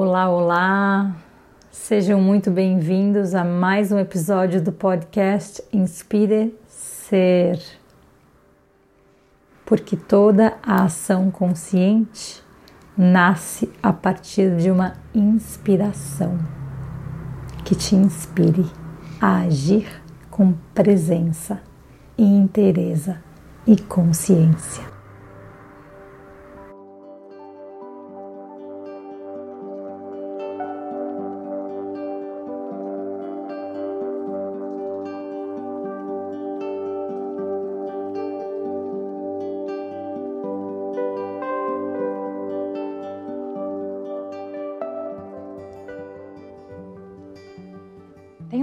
Olá, olá! Sejam muito bem-vindos a mais um episódio do podcast Inspire Ser. Porque toda a ação consciente nasce a partir de uma inspiração que te inspire a agir com presença, inteireza e consciência.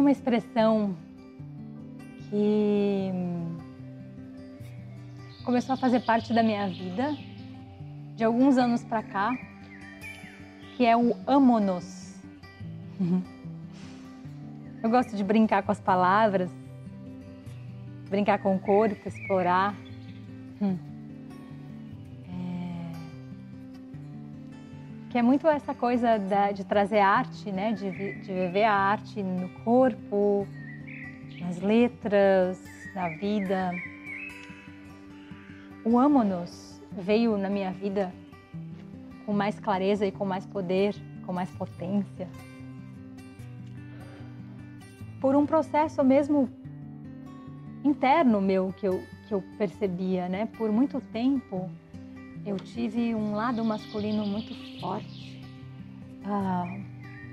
Uma expressão que começou a fazer parte da minha vida de alguns anos para cá, que é o amonos. Eu gosto de brincar com as palavras, brincar com o corpo, explorar. Que é muito essa coisa da, de trazer arte, né? De, de viver a arte no corpo, nas letras, na vida. O Amo-nos veio na minha vida com mais clareza e com mais poder, com mais potência. Por um processo mesmo interno meu que eu, que eu percebia, né? Por muito tempo eu tive um lado masculino muito forte. Ah,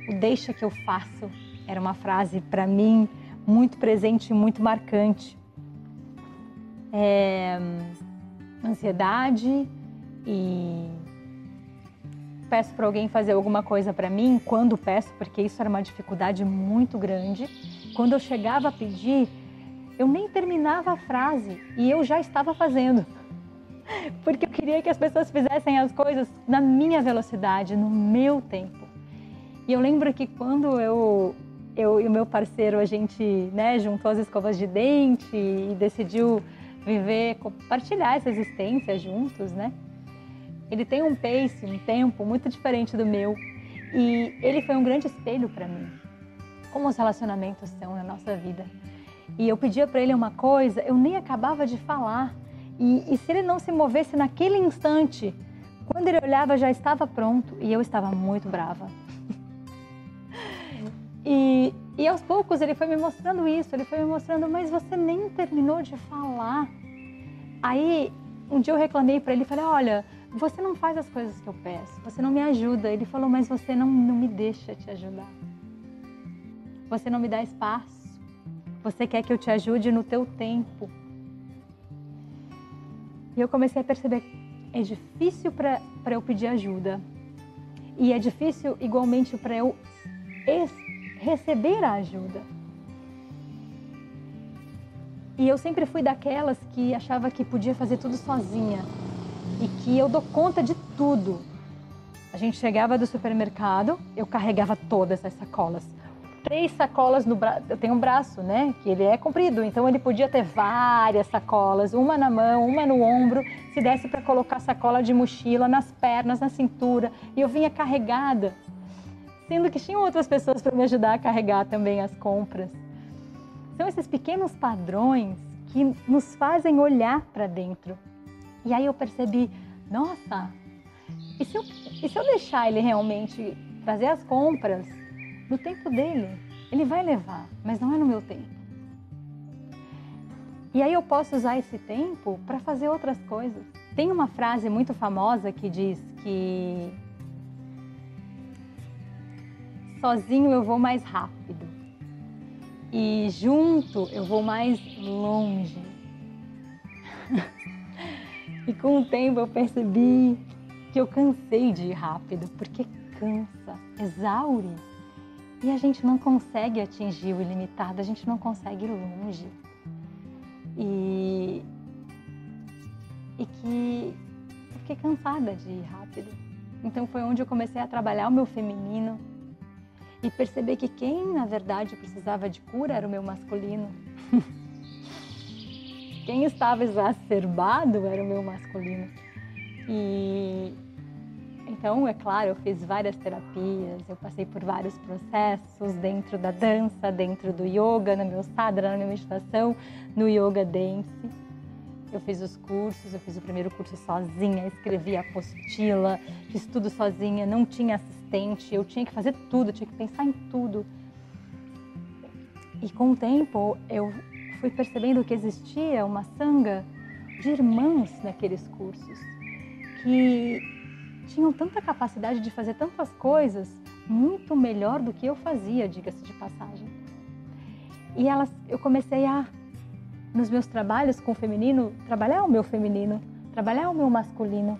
o deixa que eu faço era uma frase para mim muito presente muito marcante. É, ansiedade e peço para alguém fazer alguma coisa para mim, quando peço, porque isso era uma dificuldade muito grande. Quando eu chegava a pedir, eu nem terminava a frase e eu já estava fazendo porque eu queria que as pessoas fizessem as coisas na minha velocidade, no meu tempo. E eu lembro que quando eu, eu e o meu parceiro, a gente né, juntou as escovas de dente e decidiu viver, compartilhar essa existência juntos, né? Ele tem um pace, um tempo muito diferente do meu. E ele foi um grande espelho para mim. Como os relacionamentos são na nossa vida. E eu pedia para ele uma coisa, eu nem acabava de falar. E, e se ele não se movesse naquele instante, quando ele olhava já estava pronto e eu estava muito brava. e, e aos poucos ele foi me mostrando isso, ele foi me mostrando, mas você nem terminou de falar. Aí um dia eu reclamei para ele falei: Olha, você não faz as coisas que eu peço, você não me ajuda. Ele falou: Mas você não, não me deixa te ajudar. Você não me dá espaço. Você quer que eu te ajude no teu tempo. E eu comecei a perceber é difícil para eu pedir ajuda. E é difícil igualmente para eu receber a ajuda. E eu sempre fui daquelas que achava que podia fazer tudo sozinha e que eu dou conta de tudo. A gente chegava do supermercado, eu carregava todas as sacolas três sacolas no braço. Eu tenho um braço, né? Que ele é comprido, então ele podia ter várias sacolas, uma na mão, uma no ombro, se desse para colocar sacola de mochila nas pernas, na cintura. E eu vinha carregada, sendo que tinham outras pessoas para me ajudar a carregar também as compras. São esses pequenos padrões que nos fazem olhar para dentro. E aí eu percebi, nossa, e se eu, e se eu deixar ele realmente trazer as compras no tempo dele. Ele vai levar, mas não é no meu tempo. E aí eu posso usar esse tempo para fazer outras coisas. Tem uma frase muito famosa que diz que sozinho eu vou mais rápido e junto eu vou mais longe. e com o tempo eu percebi que eu cansei de ir rápido, porque cansa, exaure. E a gente não consegue atingir o ilimitado, a gente não consegue ir longe. E, e que eu fiquei cansada de ir rápido. Então foi onde eu comecei a trabalhar o meu feminino e perceber que quem na verdade precisava de cura era o meu masculino. quem estava exacerbado era o meu masculino. E Então, é claro, eu fiz várias terapias, eu passei por vários processos dentro da dança, dentro do yoga, no meu sadhana, na minha meditação, no yoga dance. Eu fiz os cursos, eu fiz o primeiro curso sozinha, escrevi a apostila, fiz tudo sozinha, não tinha assistente, eu tinha que fazer tudo, tinha que pensar em tudo. E com o tempo eu fui percebendo que existia uma sanga de irmãs naqueles cursos que tinham tanta capacidade de fazer tantas coisas muito melhor do que eu fazia, diga-se de passagem. E elas, eu comecei a, nos meus trabalhos com o feminino, trabalhar o meu feminino, trabalhar o meu masculino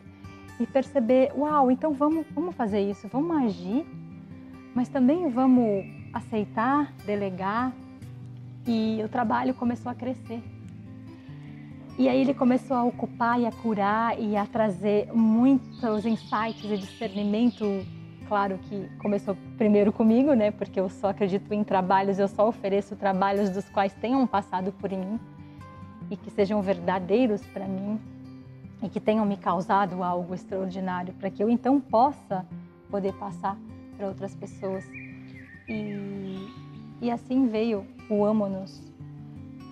e perceber, uau, então vamos, vamos fazer isso, vamos agir, mas também vamos aceitar, delegar e o trabalho começou a crescer. E aí ele começou a ocupar e a curar e a trazer muitos insights e discernimento. Claro que começou primeiro comigo, né? Porque eu só acredito em trabalhos, eu só ofereço trabalhos dos quais tenham passado por mim e que sejam verdadeiros para mim e que tenham me causado algo extraordinário para que eu então possa poder passar para outras pessoas. E, e assim veio o Amo-nos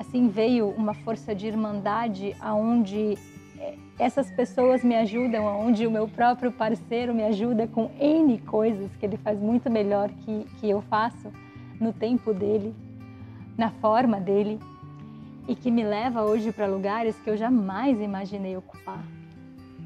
Assim veio uma força de irmandade aonde é, essas pessoas me ajudam, aonde o meu próprio parceiro me ajuda com N coisas que ele faz muito melhor que, que eu faço no tempo dele, na forma dele e que me leva hoje para lugares que eu jamais imaginei ocupar.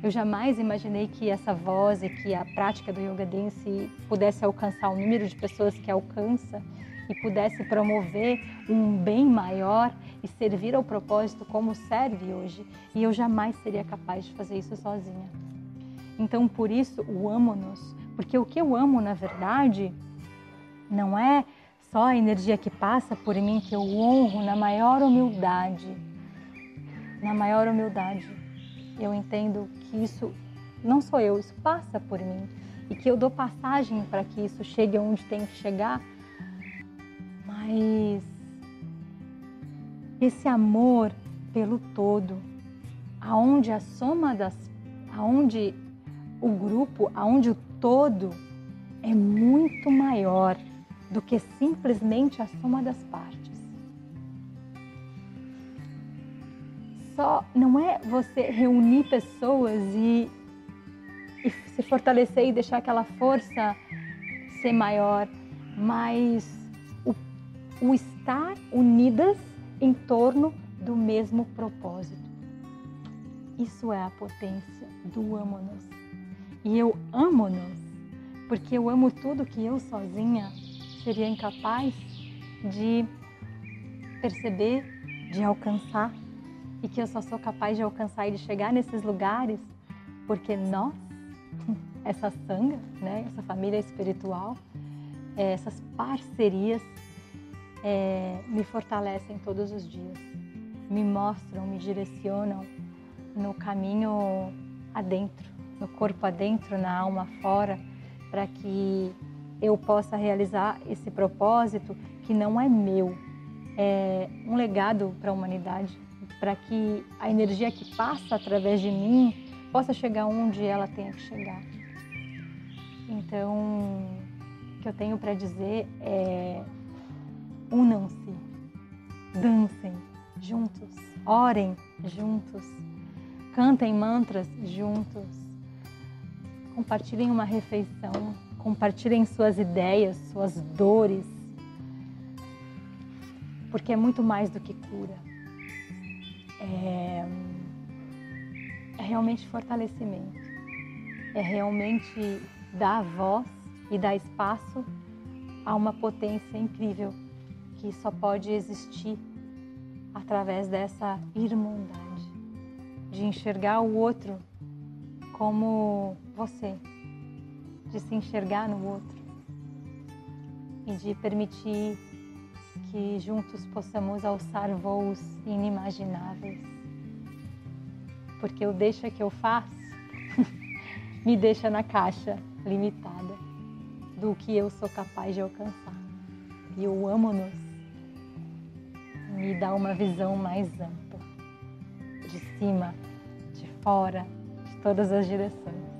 Eu jamais imaginei que essa voz e que a prática do yoga dance pudesse alcançar o número de pessoas que alcança e pudesse promover um bem maior e servir ao propósito como serve hoje. E eu jamais seria capaz de fazer isso sozinha. Então, por isso, o amo-nos, porque o que eu amo, na verdade, não é só a energia que passa por mim, que eu honro na maior humildade. Na maior humildade. Eu entendo que isso não sou eu, isso passa por mim. E que eu dou passagem para que isso chegue onde tem que chegar. Mas esse amor pelo todo, aonde a soma das, aonde o grupo, aonde o todo é muito maior do que simplesmente a soma das partes. Só não é você reunir pessoas e, e se fortalecer e deixar aquela força ser maior, mas o estar unidas em torno do mesmo propósito. Isso é a potência do amo-nos. E eu amo-nos porque eu amo tudo que eu sozinha seria incapaz de perceber, de alcançar. E que eu só sou capaz de alcançar e de chegar nesses lugares porque nós, essa sanga, né, essa família espiritual, essas parcerias é, me fortalecem todos os dias, me mostram, me direcionam no caminho adentro, no corpo adentro, na alma fora, para que eu possa realizar esse propósito que não é meu, é um legado para a humanidade, para que a energia que passa através de mim possa chegar onde ela tenha que chegar. Então, o que eu tenho para dizer é unam-se, dancem juntos, orem juntos, cantem mantras juntos, compartilhem uma refeição, compartilhem suas ideias, suas dores, porque é muito mais do que cura. É, é realmente fortalecimento, é realmente dar voz e dar espaço a uma potência incrível que só pode existir através dessa irmandade, de enxergar o outro como você, de se enxergar no outro e de permitir que juntos possamos alçar voos inimagináveis. Porque o deixa que eu faço me deixa na caixa limitada do que eu sou capaz de alcançar. E o amo-nos me dá uma visão mais ampla, de cima, de fora, de todas as direções.